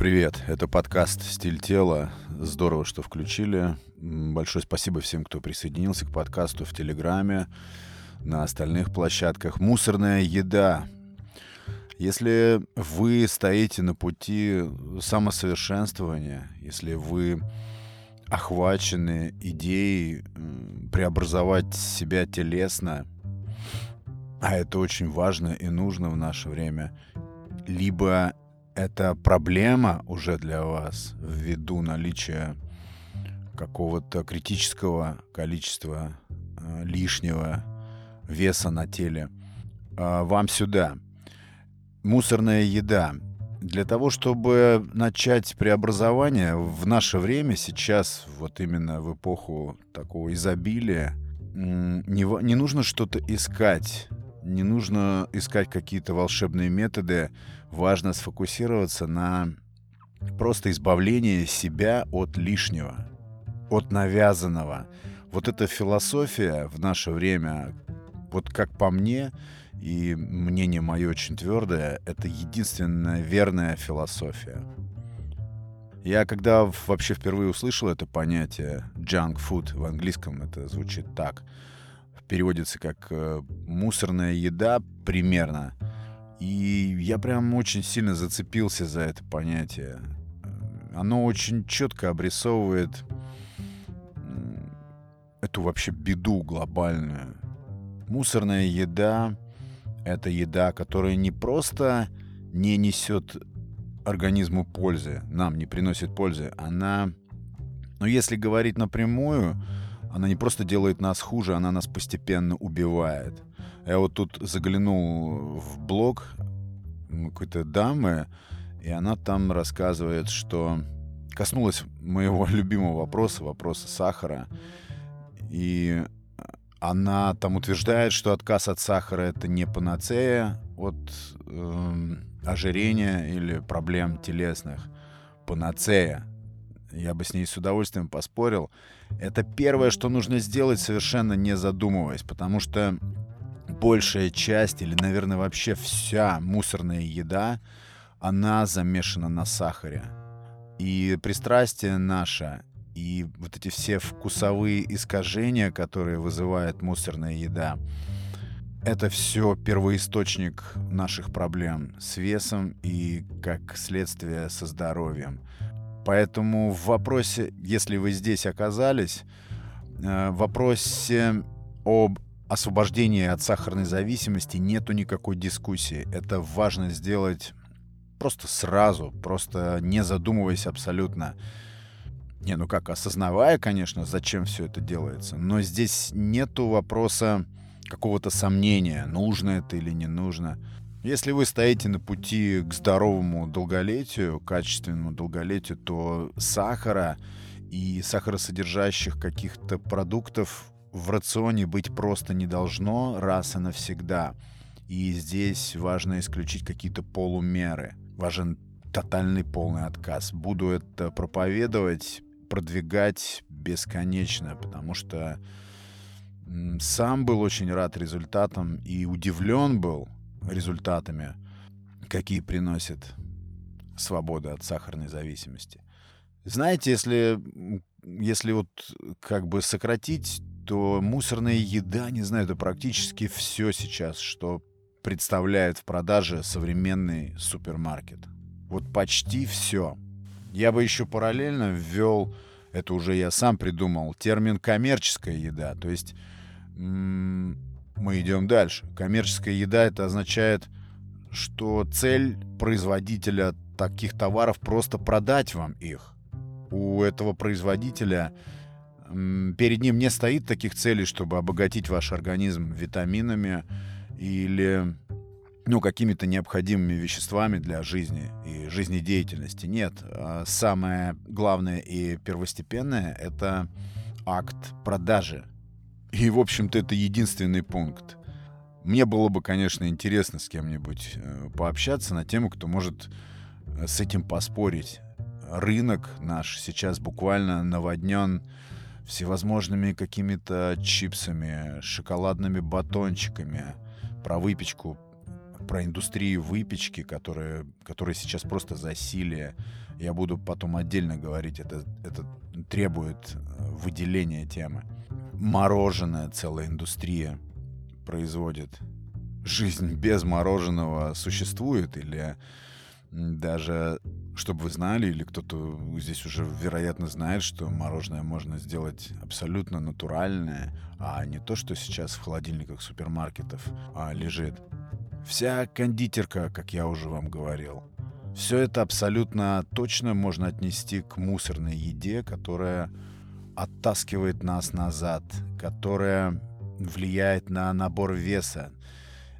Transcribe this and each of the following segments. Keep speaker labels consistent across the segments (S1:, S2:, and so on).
S1: Привет, это подкаст «Стиль тела». Здорово, что включили. Большое спасибо всем, кто присоединился к подкасту в Телеграме, на остальных площадках. «Мусорная еда». Если вы стоите на пути самосовершенствования, если вы охвачены идеей преобразовать себя телесно, а это очень важно и нужно в наше время, либо это проблема уже для вас ввиду наличия какого-то критического количества э, лишнего веса на теле, э, вам сюда. Мусорная еда. Для того, чтобы начать преобразование в наше время, сейчас, вот именно в эпоху такого изобилия, не, не нужно что-то искать не нужно искать какие-то волшебные методы. Важно сфокусироваться на просто избавлении себя от лишнего, от навязанного. Вот эта философия в наше время, вот как по мне, и мнение мое очень твердое, это единственная верная философия. Я когда вообще впервые услышал это понятие junk food в английском, это звучит так – переводится как э, мусорная еда примерно. И я прям очень сильно зацепился за это понятие. Оно очень четко обрисовывает эту вообще беду глобальную. Мусорная еда — это еда, которая не просто не несет организму пользы, нам не приносит пользы, она, ну если говорить напрямую, она не просто делает нас хуже, она нас постепенно убивает. Я вот тут заглянул в блог какой-то дамы, и она там рассказывает, что коснулась моего любимого вопроса, вопроса сахара. И она там утверждает, что отказ от сахара это не панацея от э, ожирения или проблем телесных. Панацея я бы с ней с удовольствием поспорил, это первое, что нужно сделать, совершенно не задумываясь, потому что большая часть, или, наверное, вообще вся мусорная еда, она замешана на сахаре. И пристрастие наше, и вот эти все вкусовые искажения, которые вызывает мусорная еда, это все первоисточник наших проблем с весом и, как следствие, со здоровьем. Поэтому в вопросе, если вы здесь оказались, э, в вопросе об освобождении от сахарной зависимости нету никакой дискуссии. Это важно сделать просто сразу, просто не задумываясь абсолютно. Не, ну как, осознавая, конечно, зачем все это делается, но здесь нету вопроса какого-то сомнения, нужно это или не нужно. Если вы стоите на пути к здоровому долголетию, качественному долголетию, то сахара и сахаросодержащих каких-то продуктов в рационе быть просто не должно раз и навсегда. И здесь важно исключить какие-то полумеры. Важен тотальный полный отказ. Буду это проповедовать, продвигать бесконечно, потому что сам был очень рад результатам и удивлен был, результатами, какие приносит свобода от сахарной зависимости. Знаете, если, если вот как бы сократить, то мусорная еда, не знаю, это практически все сейчас, что представляет в продаже современный супермаркет. Вот почти все. Я бы еще параллельно ввел, это уже я сам придумал, термин коммерческая еда. То есть мы идем дальше. Коммерческая еда это означает, что цель производителя таких товаров просто продать вам их. У этого производителя перед ним не стоит таких целей, чтобы обогатить ваш организм витаминами или ну, какими-то необходимыми веществами для жизни и жизнедеятельности. Нет. А самое главное и первостепенное — это акт продажи и, в общем-то, это единственный пункт. Мне было бы, конечно, интересно с кем-нибудь э, пообщаться на тему, кто может э, с этим поспорить. Рынок наш сейчас буквально наводнен всевозможными какими-то чипсами, шоколадными батончиками. Про выпечку про индустрию выпечки, которая, которая сейчас просто засилие. Я буду потом отдельно говорить, это, это требует э, выделения темы. Мороженое, целая индустрия производит. Жизнь без мороженого существует или даже, чтобы вы знали, или кто-то здесь уже, вероятно, знает, что мороженое можно сделать абсолютно натуральное, а не то, что сейчас в холодильниках супермаркетов а, лежит. Вся кондитерка, как я уже вам говорил, все это абсолютно точно можно отнести к мусорной еде, которая оттаскивает нас назад, которая влияет на набор веса,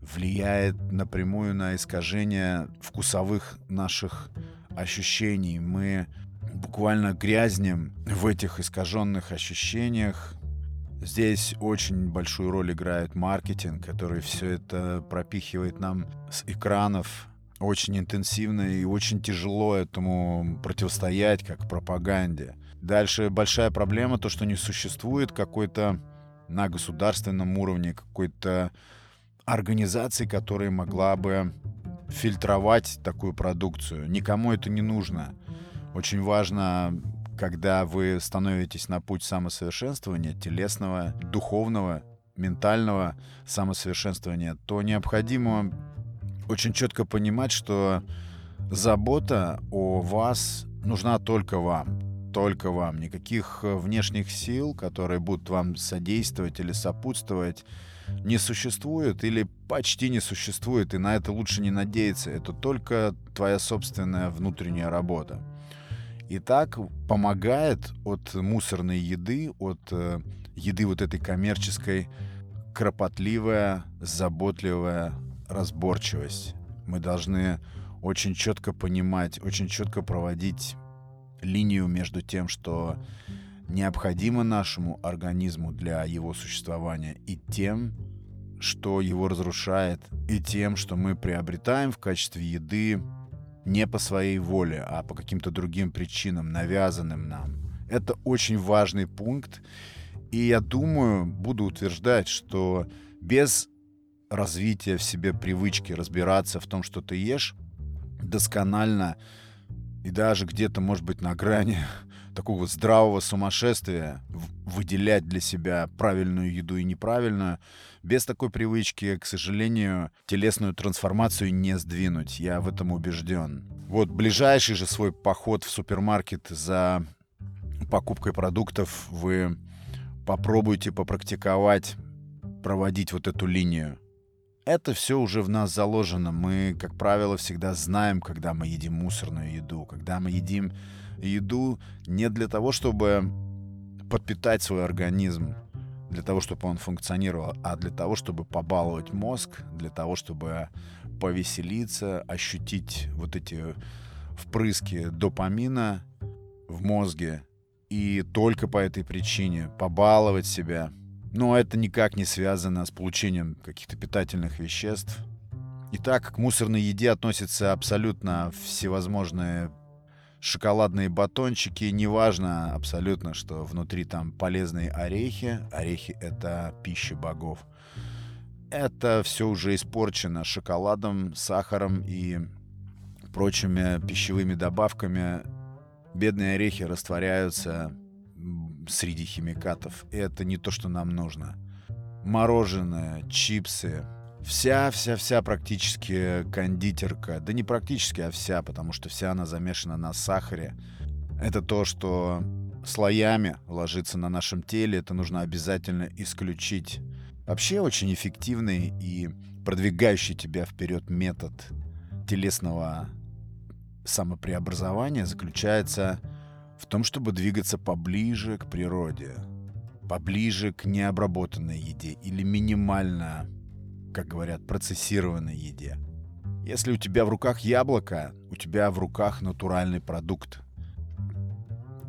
S1: влияет напрямую на искажение вкусовых наших ощущений. Мы буквально грязнем в этих искаженных ощущениях. Здесь очень большую роль играет маркетинг, который все это пропихивает нам с экранов очень интенсивно и очень тяжело этому противостоять, как пропаганде. Дальше большая проблема то, что не существует какой-то на государственном уровне какой-то организации, которая могла бы фильтровать такую продукцию. Никому это не нужно. Очень важно, когда вы становитесь на путь самосовершенствования, телесного, духовного, ментального самосовершенствования, то необходимо очень четко понимать, что забота о вас нужна только вам. Только вам. Никаких внешних сил, которые будут вам содействовать или сопутствовать, не существует или почти не существует, и на это лучше не надеяться. Это только твоя собственная внутренняя работа. И так помогает от мусорной еды, от э, еды вот этой коммерческой, кропотливая, заботливая разборчивость. Мы должны очень четко понимать, очень четко проводить линию между тем, что необходимо нашему организму для его существования, и тем, что его разрушает, и тем, что мы приобретаем в качестве еды не по своей воле, а по каким-то другим причинам, навязанным нам. Это очень важный пункт, и я думаю, буду утверждать, что без развития в себе привычки разбираться в том, что ты ешь, досконально и даже где-то, может быть, на грани такого здравого сумасшествия выделять для себя правильную еду и неправильную, без такой привычки, к сожалению, телесную трансформацию не сдвинуть. Я в этом убежден. Вот ближайший же свой поход в супермаркет за покупкой продуктов вы попробуйте попрактиковать, проводить вот эту линию. Это все уже в нас заложено. Мы, как правило, всегда знаем, когда мы едим мусорную еду, когда мы едим еду не для того, чтобы подпитать свой организм, для того, чтобы он функционировал, а для того, чтобы побаловать мозг, для того, чтобы повеселиться, ощутить вот эти впрыски допамина в мозге и только по этой причине побаловать себя. Но это никак не связано с получением каких-то питательных веществ. Итак, к мусорной еде относятся абсолютно всевозможные шоколадные батончики, неважно абсолютно, что внутри там полезные орехи. Орехи — это пища богов. Это все уже испорчено шоколадом, сахаром и прочими пищевыми добавками. Бедные орехи растворяются среди химикатов. Это не то, что нам нужно. Мороженое, чипсы, Вся-вся-вся практически кондитерка, да не практически, а вся, потому что вся она замешана на сахаре. Это то, что слоями ложится на нашем теле, это нужно обязательно исключить. Вообще очень эффективный и продвигающий тебя вперед метод телесного самопреобразования заключается в том, чтобы двигаться поближе к природе, поближе к необработанной еде или минимально как говорят, процессированной еде. Если у тебя в руках яблоко, у тебя в руках натуральный продукт.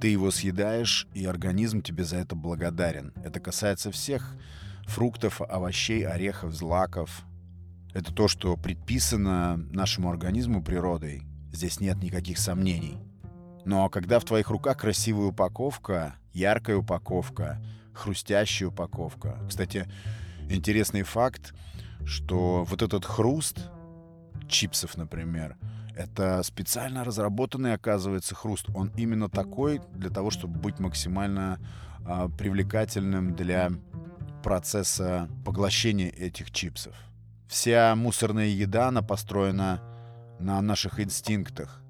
S1: Ты его съедаешь, и организм тебе за это благодарен. Это касается всех фруктов, овощей, орехов, злаков. Это то, что предписано нашему организму природой. Здесь нет никаких сомнений. Но когда в твоих руках красивая упаковка, яркая упаковка, хрустящая упаковка. Кстати, интересный факт — что вот этот хруст чипсов, например. Это специально разработанный, оказывается, хруст. Он именно такой для того, чтобы быть максимально э, привлекательным для процесса поглощения этих чипсов. Вся мусорная еда, она построена на наших инстинктах.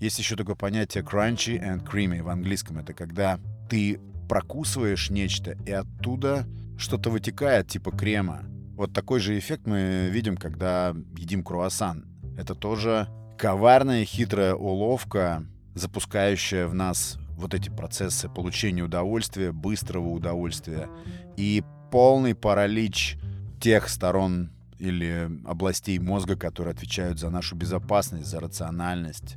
S1: Есть еще такое понятие crunchy and creamy в английском. Это когда ты прокусываешь нечто, и оттуда что-то вытекает, типа крема. Вот такой же эффект мы видим, когда едим круассан. Это тоже коварная, хитрая уловка, запускающая в нас вот эти процессы получения удовольствия, быстрого удовольствия и полный паралич тех сторон или областей мозга, которые отвечают за нашу безопасность, за рациональность.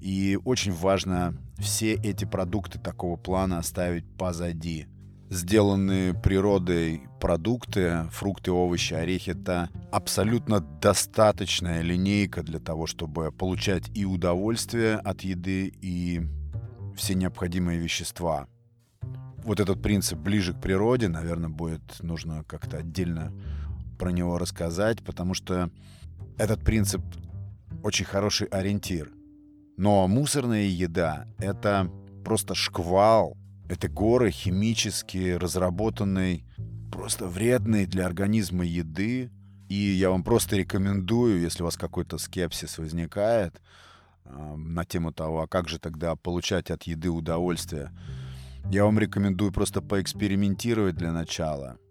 S1: И очень важно все эти продукты такого плана оставить позади. Сделанные природой продукты, фрукты, овощи, орехи — это абсолютно достаточная линейка для того, чтобы получать и удовольствие от еды, и все необходимые вещества. Вот этот принцип ближе к природе, наверное, будет нужно как-то отдельно про него рассказать, потому что этот принцип очень хороший ориентир. Но мусорная еда — это просто шквал, это горы химически разработанной, просто вредной для организма еды. И я вам просто рекомендую, если у вас какой-то скепсис возникает э, на тему того, а как же тогда получать от еды удовольствие, я вам рекомендую просто поэкспериментировать для начала —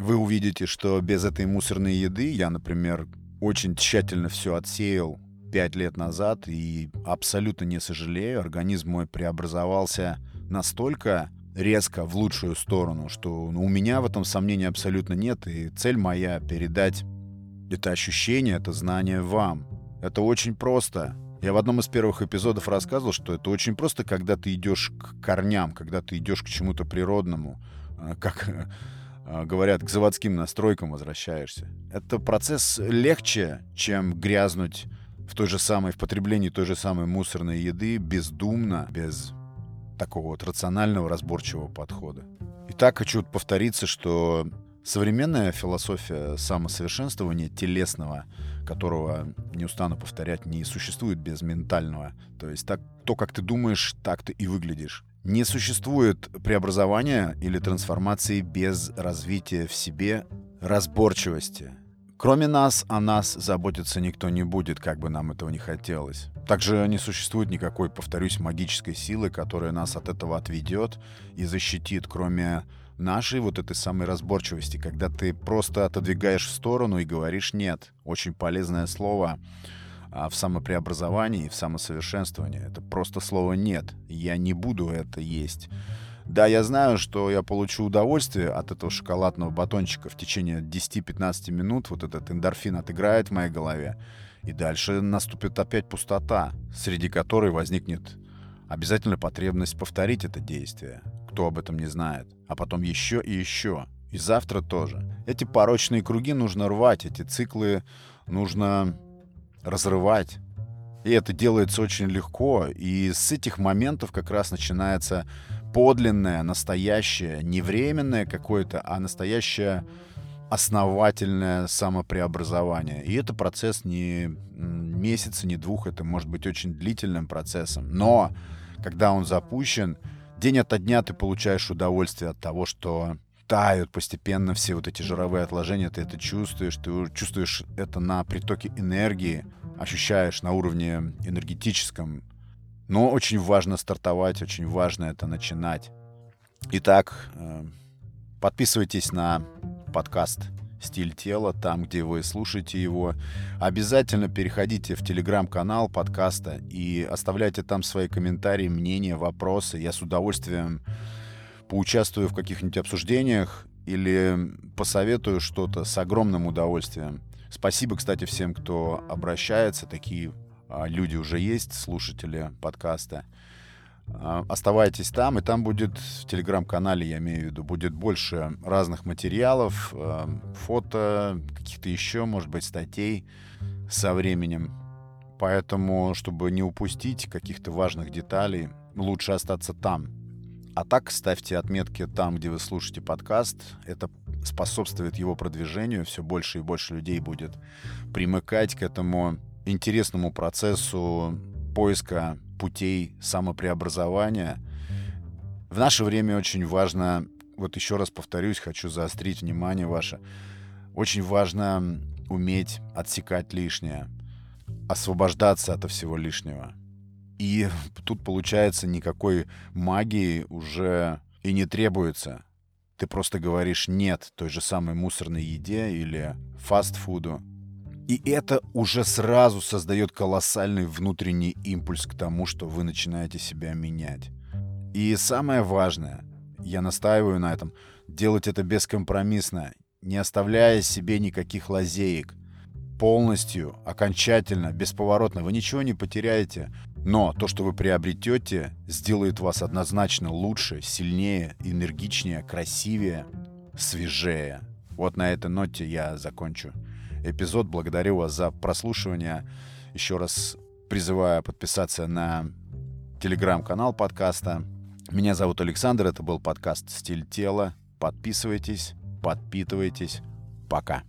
S1: вы увидите, что без этой мусорной еды я, например, очень тщательно все отсеял пять лет назад и абсолютно не сожалею. Организм мой преобразовался настолько резко в лучшую сторону, что ну, у меня в этом сомнений абсолютно нет. И цель моя — передать это ощущение, это знание вам. Это очень просто. Я в одном из первых эпизодов рассказывал, что это очень просто, когда ты идешь к корням, когда ты идешь к чему-то природному, а, как а, говорят, к заводским настройкам возвращаешься. Это процесс легче, чем грязнуть в той же самой, в потреблении той же самой мусорной еды бездумно, без такого вот рационального, разборчивого подхода. Итак, хочу повториться, что современная философия самосовершенствования телесного, которого, не устану повторять, не существует без ментального. То есть так, то, как ты думаешь, так ты и выглядишь. Не существует преобразования или трансформации без развития в себе разборчивости. Кроме нас, о нас заботиться никто не будет, как бы нам этого не хотелось. Также не существует никакой, повторюсь, магической силы, которая нас от этого отведет и защитит, кроме нашей вот этой самой разборчивости, когда ты просто отодвигаешь в сторону и говоришь «нет». Очень полезное слово — а в самопреобразовании и в самосовершенствовании. Это просто слово «нет». Я не буду это есть. Да, я знаю, что я получу удовольствие от этого шоколадного батончика в течение 10-15 минут. Вот этот эндорфин отыграет в моей голове. И дальше наступит опять пустота, среди которой возникнет обязательно потребность повторить это действие. Кто об этом не знает. А потом еще и еще. И завтра тоже. Эти порочные круги нужно рвать, эти циклы нужно разрывать. И это делается очень легко. И с этих моментов как раз начинается подлинное, настоящее, не временное какое-то, а настоящее основательное самопреобразование. И это процесс не месяца, не двух, это может быть очень длительным процессом. Но когда он запущен, день ото дня ты получаешь удовольствие от того, что тают постепенно все вот эти жировые отложения, ты это чувствуешь, ты чувствуешь это на притоке энергии, ощущаешь на уровне энергетическом. Но очень важно стартовать, очень важно это начинать. Итак, э, подписывайтесь на подкаст «Стиль тела», там, где вы слушаете его. Обязательно переходите в телеграм-канал подкаста и оставляйте там свои комментарии, мнения, вопросы. Я с удовольствием поучаствую в каких-нибудь обсуждениях или посоветую что-то с огромным удовольствием. Спасибо, кстати, всем, кто обращается. Такие люди уже есть, слушатели подкаста. А, оставайтесь там, и там будет в телеграм-канале, я имею в виду, будет больше разных материалов, а, фото, каких-то еще, может быть, статей со временем. Поэтому, чтобы не упустить каких-то важных деталей, лучше остаться там, а так ставьте отметки там, где вы слушаете подкаст. Это способствует его продвижению. Все больше и больше людей будет примыкать к этому интересному процессу поиска путей самопреобразования. В наше время очень важно, вот еще раз повторюсь, хочу заострить внимание ваше, очень важно уметь отсекать лишнее, освобождаться от всего лишнего. И тут, получается, никакой магии уже и не требуется. Ты просто говоришь «нет» той же самой мусорной еде или фастфуду. И это уже сразу создает колоссальный внутренний импульс к тому, что вы начинаете себя менять. И самое важное, я настаиваю на этом, делать это бескомпромиссно, не оставляя себе никаких лазеек. Полностью, окончательно, бесповоротно. Вы ничего не потеряете. Но то, что вы приобретете, сделает вас однозначно лучше, сильнее, энергичнее, красивее, свежее. Вот на этой ноте я закончу эпизод. Благодарю вас за прослушивание. Еще раз призываю подписаться на телеграм-канал подкаста. Меня зовут Александр, это был подкаст «Стиль тела». Подписывайтесь, подпитывайтесь. Пока.